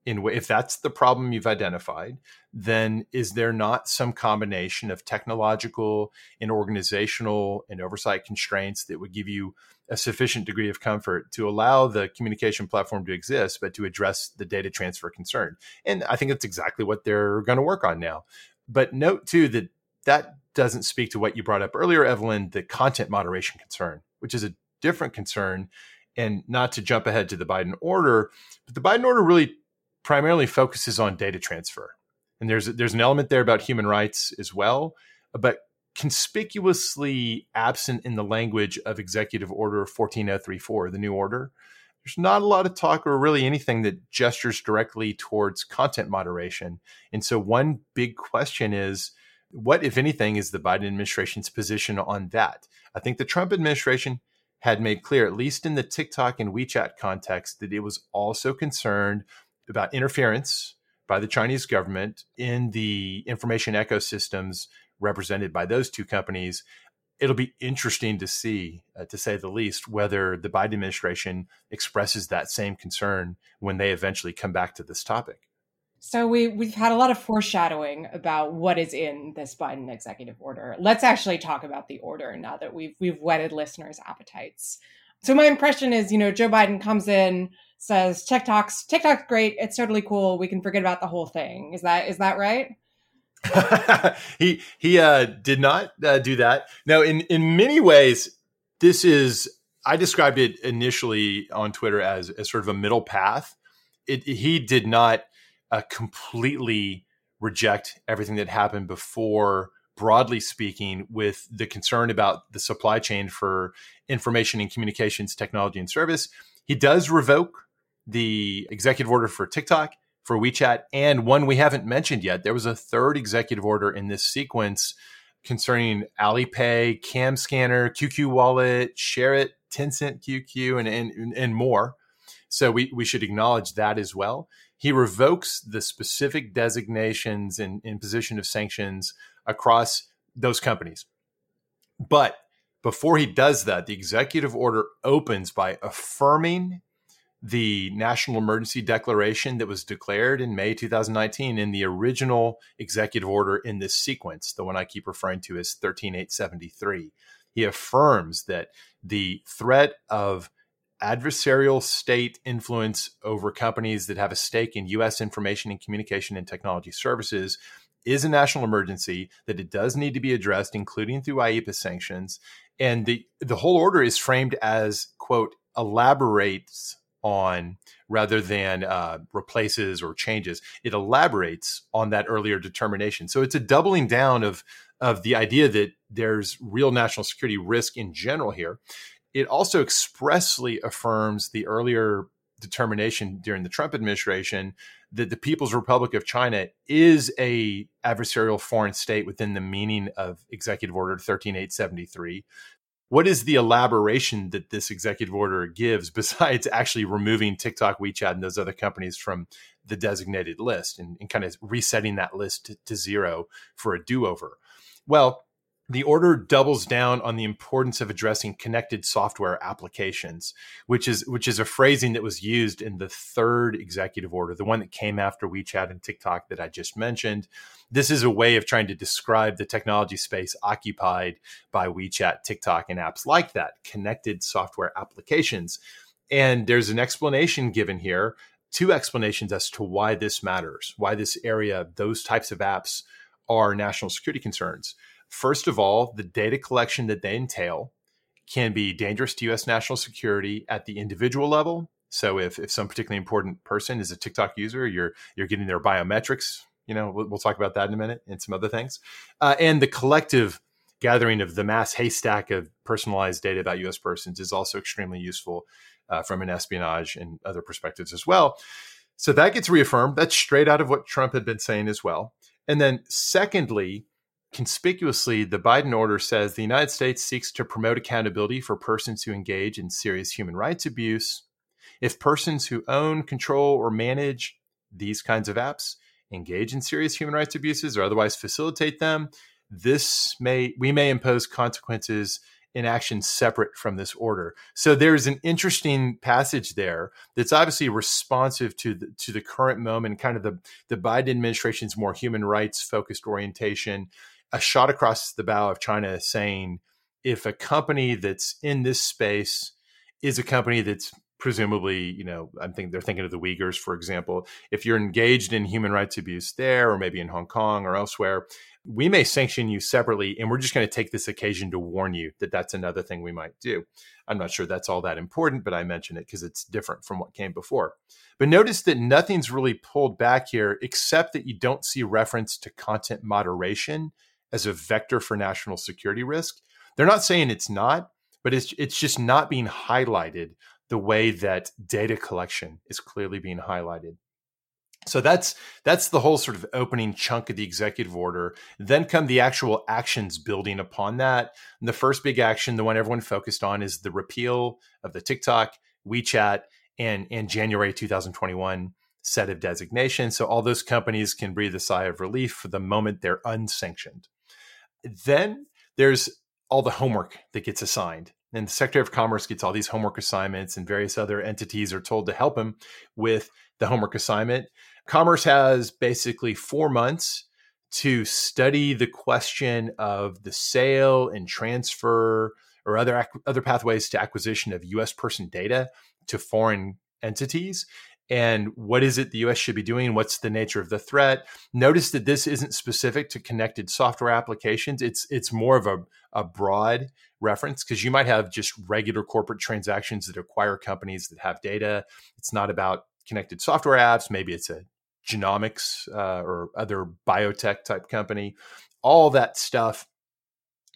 In if that's the problem you've identified, then is there not some combination of technological and organizational and oversight constraints that would give you a sufficient degree of comfort to allow the communication platform to exist, but to address the data transfer concern. And I think that's exactly what they're going to work on now. But note too that that doesn't speak to what you brought up earlier, Evelyn, the content moderation concern, which is a different concern. And not to jump ahead to the Biden order, but the Biden order really primarily focuses on data transfer. And there's there's an element there about human rights as well, but conspicuously absent in the language of Executive Order 14034, the new order. There's not a lot of talk or really anything that gestures directly towards content moderation. And so, one big question is what, if anything, is the Biden administration's position on that? I think the Trump administration had made clear, at least in the TikTok and WeChat context, that it was also concerned about interference by the Chinese government in the information ecosystems represented by those two companies. It'll be interesting to see, uh, to say the least, whether the Biden administration expresses that same concern when they eventually come back to this topic. So we we've had a lot of foreshadowing about what is in this Biden executive order. Let's actually talk about the order now that we've we've whetted listeners' appetites. So my impression is, you know, Joe Biden comes in, says TikTok's TikTok's great, it's totally cool. We can forget about the whole thing. Is that is that right? he he uh, did not uh, do that. Now, in in many ways, this is I described it initially on Twitter as, as sort of a middle path. It, he did not uh, completely reject everything that happened before broadly speaking, with the concern about the supply chain for information and communications technology and service. He does revoke the executive order for TikTok for WeChat, and one we haven't mentioned yet. There was a third executive order in this sequence concerning Alipay, Cam Scanner, QQ Wallet, Share Tencent QQ, and, and, and more. So we, we should acknowledge that as well. He revokes the specific designations and imposition of sanctions across those companies. But before he does that, the executive order opens by affirming the national emergency declaration that was declared in May 2019 in the original executive order in this sequence, the one I keep referring to as 13873. He affirms that the threat of adversarial state influence over companies that have a stake in U.S. information and communication and technology services is a national emergency, that it does need to be addressed, including through IEEPA sanctions. And the, the whole order is framed as, quote, elaborates on rather than uh, replaces or changes. It elaborates on that earlier determination. So it's a doubling down of of the idea that there's real national security risk in general here. It also expressly affirms the earlier determination during the Trump administration that the People's Republic of China is a adversarial foreign state within the meaning of Executive Order 13873 what is the elaboration that this executive order gives besides actually removing TikTok, WeChat, and those other companies from the designated list and, and kind of resetting that list to, to zero for a do over? Well, the order doubles down on the importance of addressing connected software applications, which is which is a phrasing that was used in the third executive order, the one that came after WeChat and TikTok that I just mentioned. This is a way of trying to describe the technology space occupied by WeChat, TikTok, and apps like that, connected software applications. And there's an explanation given here, two explanations as to why this matters, why this area, those types of apps are national security concerns. First of all, the data collection that they entail can be dangerous to US national security at the individual level. So if, if some particularly important person is a TikTok user, you're you're getting their biometrics. You know, we'll, we'll talk about that in a minute and some other things. Uh, and the collective gathering of the mass haystack of personalized data about US persons is also extremely useful uh, from an espionage and other perspectives as well. So that gets reaffirmed. That's straight out of what Trump had been saying as well. And then, secondly, conspicuously, the Biden order says the United States seeks to promote accountability for persons who engage in serious human rights abuse. If persons who own, control, or manage these kinds of apps engage in serious human rights abuses or otherwise facilitate them, this may we may impose consequences in action separate from this order. So there's an interesting passage there that's obviously responsive to the, to the current moment, kind of the the Biden administration's more human rights focused orientation. A shot across the bow of China saying if a company that's in this space is a company that's presumably, you know, I'm thinking they're thinking of the Uyghurs, for example. If you're engaged in human rights abuse there, or maybe in Hong Kong or elsewhere, we may sanction you separately, and we're just going to take this occasion to warn you that that's another thing we might do. I'm not sure that's all that important, but I mention it because it's different from what came before. But notice that nothing's really pulled back here, except that you don't see reference to content moderation as a vector for national security risk. They're not saying it's not, but it's it's just not being highlighted the way that data collection is clearly being highlighted. So that's that's the whole sort of opening chunk of the executive order. Then come the actual actions building upon that. And the first big action, the one everyone focused on, is the repeal of the TikTok, WeChat, and and January 2021 set of designations. So all those companies can breathe a sigh of relief for the moment they're unsanctioned. Then there's all the homework that gets assigned. And the Secretary of Commerce gets all these homework assignments, and various other entities are told to help him with the homework assignment. Commerce has basically four months to study the question of the sale and transfer or other other pathways to acquisition of U.S. person data to foreign entities. And what is it the US should be doing? What's the nature of the threat? Notice that this isn't specific to connected software applications. It's it's more of a, a broad reference because you might have just regular corporate transactions that acquire companies that have data. It's not about connected software apps. Maybe it's a genomics uh, or other biotech type company. All that stuff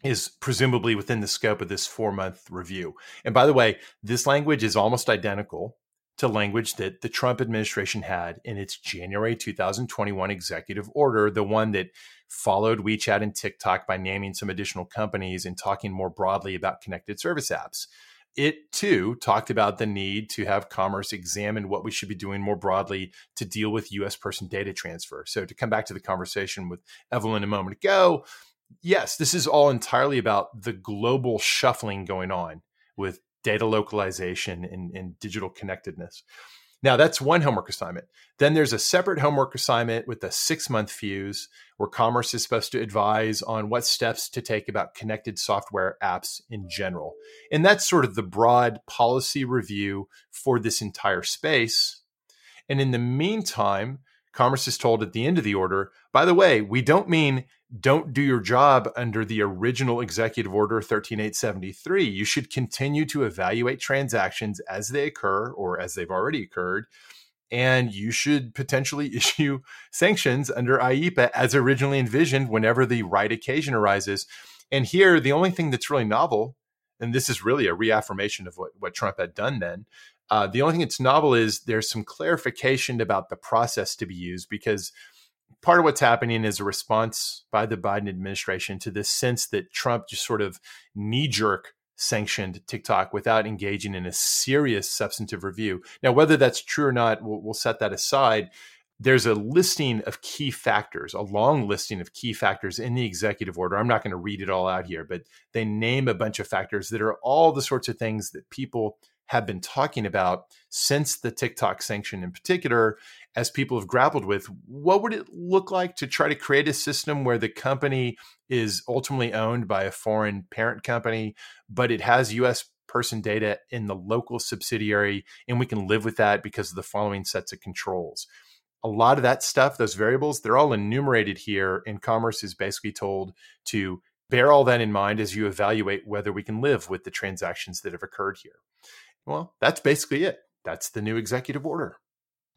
is presumably within the scope of this four month review. And by the way, this language is almost identical to language that the Trump administration had in its January 2021 executive order, the one that followed WeChat and TikTok by naming some additional companies and talking more broadly about connected service apps it too talked about the need to have commerce examine what we should be doing more broadly to deal with US person data transfer. So, to come back to the conversation with Evelyn a moment ago, yes, this is all entirely about the global shuffling going on with data localization and, and digital connectedness. Now, that's one homework assignment. Then there's a separate homework assignment with a six month fuse where Commerce is supposed to advise on what steps to take about connected software apps in general. And that's sort of the broad policy review for this entire space. And in the meantime, Commerce is told at the end of the order, by the way, we don't mean don't do your job under the original executive order 13873. You should continue to evaluate transactions as they occur or as they've already occurred. And you should potentially issue sanctions under IEEPA as originally envisioned whenever the right occasion arises. And here, the only thing that's really novel, and this is really a reaffirmation of what, what Trump had done then, uh, the only thing that's novel is there's some clarification about the process to be used because part of what's happening is a response by the Biden administration to this sense that Trump just sort of knee jerk sanctioned TikTok without engaging in a serious substantive review. Now, whether that's true or not, we'll, we'll set that aside. There's a listing of key factors, a long listing of key factors in the executive order. I'm not going to read it all out here, but they name a bunch of factors that are all the sorts of things that people have been talking about since the TikTok sanction in particular, as people have grappled with what would it look like to try to create a system where the company is ultimately owned by a foreign parent company, but it has US person data in the local subsidiary, and we can live with that because of the following sets of controls. A lot of that stuff, those variables, they're all enumerated here, and Commerce is basically told to bear all that in mind as you evaluate whether we can live with the transactions that have occurred here. Well, that's basically it. That's the new executive order.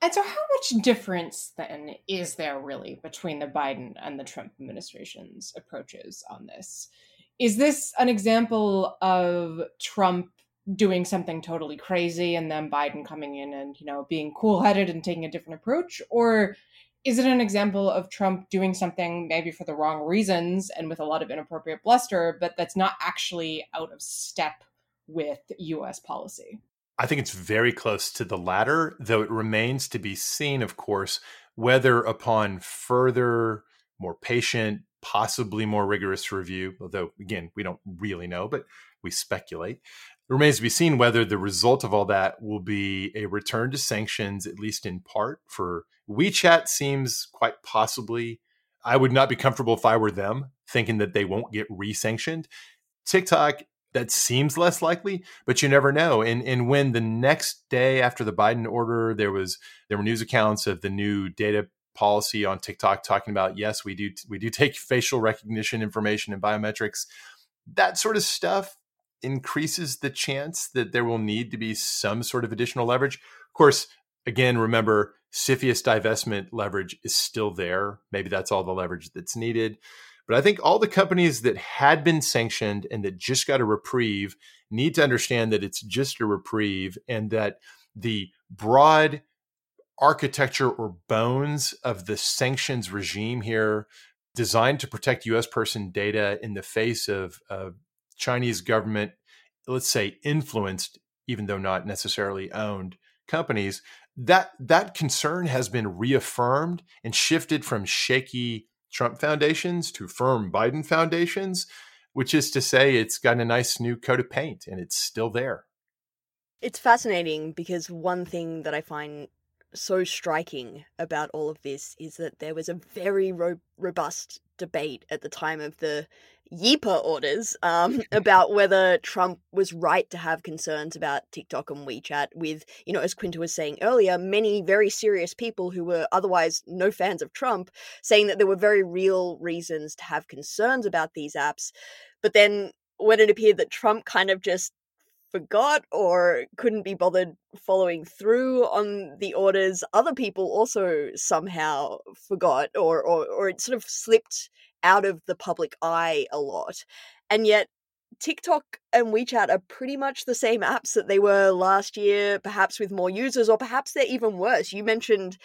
And so, how much difference then is there really between the Biden and the Trump administration's approaches on this? is this an example of Trump doing something totally crazy and then Biden coming in and, you know, being cool headed and taking a different approach? Or is it an example of Trump doing something maybe for the wrong reasons and with a lot of inappropriate bluster, but that's not actually out of step with US policy? I think it's very close to the latter, though it remains to be seen, of course, whether upon further, more patient, possibly more rigorous review, although again, we don't really know, but we speculate. It remains to be seen whether the result of all that will be a return to sanctions, at least in part. For WeChat, seems quite possibly. I would not be comfortable if I were them, thinking that they won't get re-sanctioned. TikTok, that seems less likely, but you never know. And and when the next day after the Biden order, there was there were news accounts of the new data policy on TikTok talking about yes, we do we do take facial recognition information and biometrics. That sort of stuff increases the chance that there will need to be some sort of additional leverage. Of course, again, remember CFIUS divestment leverage is still there. Maybe that's all the leverage that's needed. But I think all the companies that had been sanctioned and that just got a reprieve need to understand that it's just a reprieve and that the broad architecture or bones of the sanctions regime here designed to protect US person data in the face of, of Chinese government, let's say influenced, even though not necessarily owned companies, that that concern has been reaffirmed and shifted from shaky Trump foundations to firm Biden foundations, which is to say it's got a nice new coat of paint and it's still there. It's fascinating because one thing that I find so striking about all of this is that there was a very ro- robust debate at the time of the IEEPA orders um, about whether Trump was right to have concerns about TikTok and WeChat, with, you know, as Quinta was saying earlier, many very serious people who were otherwise no fans of Trump saying that there were very real reasons to have concerns about these apps. But then when it appeared that Trump kind of just forgot or couldn't be bothered following through on the orders. Other people also somehow forgot or, or, or it sort of slipped out of the public eye a lot. And yet, TikTok and WeChat are pretty much the same apps that they were last year, perhaps with more users, or perhaps they're even worse. You mentioned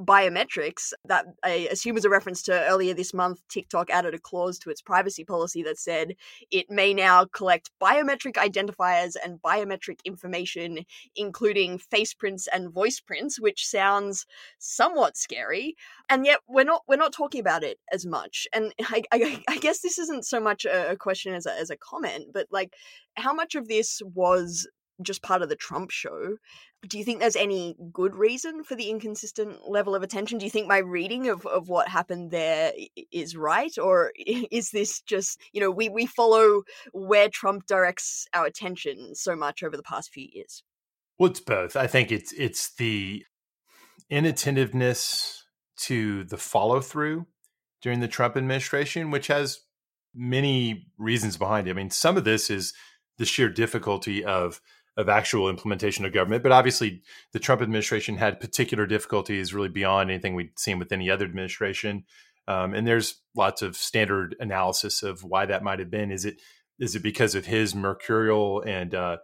biometrics that I assume is a reference to earlier this month. TikTok added a clause to its privacy policy that said it may now collect biometric identifiers and biometric information, including face prints and voice prints, which sounds somewhat scary. And yet we're not we're not talking about it as much. And I, I, I guess this isn't so much a, question as a, as a comment, but like how much of this was just part of the Trump show. Do you think there's any good reason for the inconsistent level of attention? Do you think my reading of, of what happened there is right? Or is this just, you know, we, we follow where Trump directs our attention so much over the past few years? Well, it's both. I think it's it's the inattentiveness to the follow through during the Trump administration, which has many reasons behind it. I mean, some of this is the sheer difficulty of of actual implementation of government. But obviously, the Trump administration had particular difficulties really beyond anything we'd seen with any other administration. Um, and there's lots of standard analysis of why that might have been. Is it is it because of his mercurial and uh,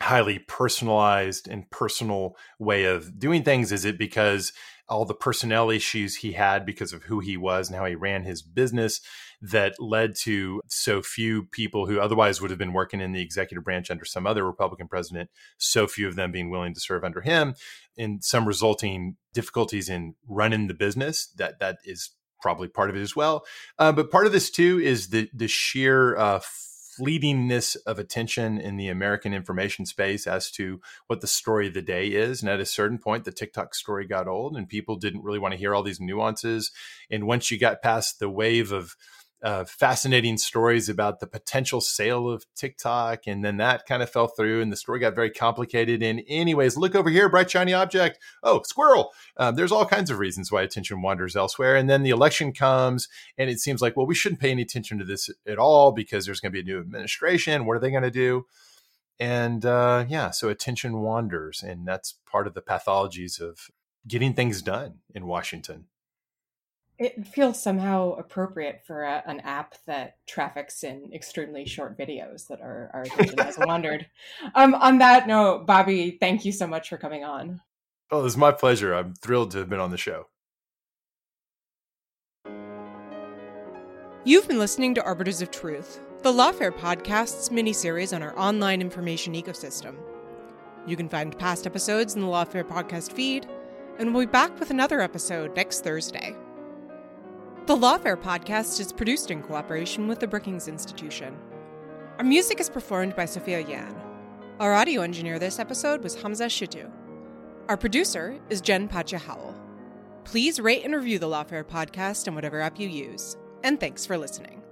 highly personalized and personal way of doing things? Is it because all the personnel issues he had because of who he was and how he ran his business that led to so few people who otherwise would have been working in the executive branch under some other Republican president, so few of them being willing to serve under him, and some resulting difficulties in running the business. That that is probably part of it as well. Uh, but part of this too is the the sheer uh, fleetingness of attention in the American information space as to what the story of the day is. And at a certain point, the TikTok story got old and people didn't really want to hear all these nuances. And once you got past the wave of uh, fascinating stories about the potential sale of TikTok, and then that kind of fell through, and the story got very complicated. And anyways, look over here, bright shiny object. Oh, squirrel. Um, there's all kinds of reasons why attention wanders elsewhere. And then the election comes, and it seems like, well, we shouldn't pay any attention to this at all because there's going to be a new administration. What are they going to do? And uh, yeah, so attention wanders, and that's part of the pathologies of getting things done in Washington. It feels somehow appropriate for a, an app that traffics in extremely short videos that our, our attention has wandered. Um, on that note, Bobby, thank you so much for coming on. Oh, it's my pleasure. I'm thrilled to have been on the show. You've been listening to Arbiters of Truth, the Lawfare podcast's miniseries on our online information ecosystem. You can find past episodes in the Lawfare podcast feed, and we'll be back with another episode next Thursday. The Lawfare podcast is produced in cooperation with the Brookings Institution. Our music is performed by Sophia Yan. Our audio engineer this episode was Hamza Shitu. Our producer is Jen Patja Howell. Please rate and review the Lawfare podcast on whatever app you use. And thanks for listening.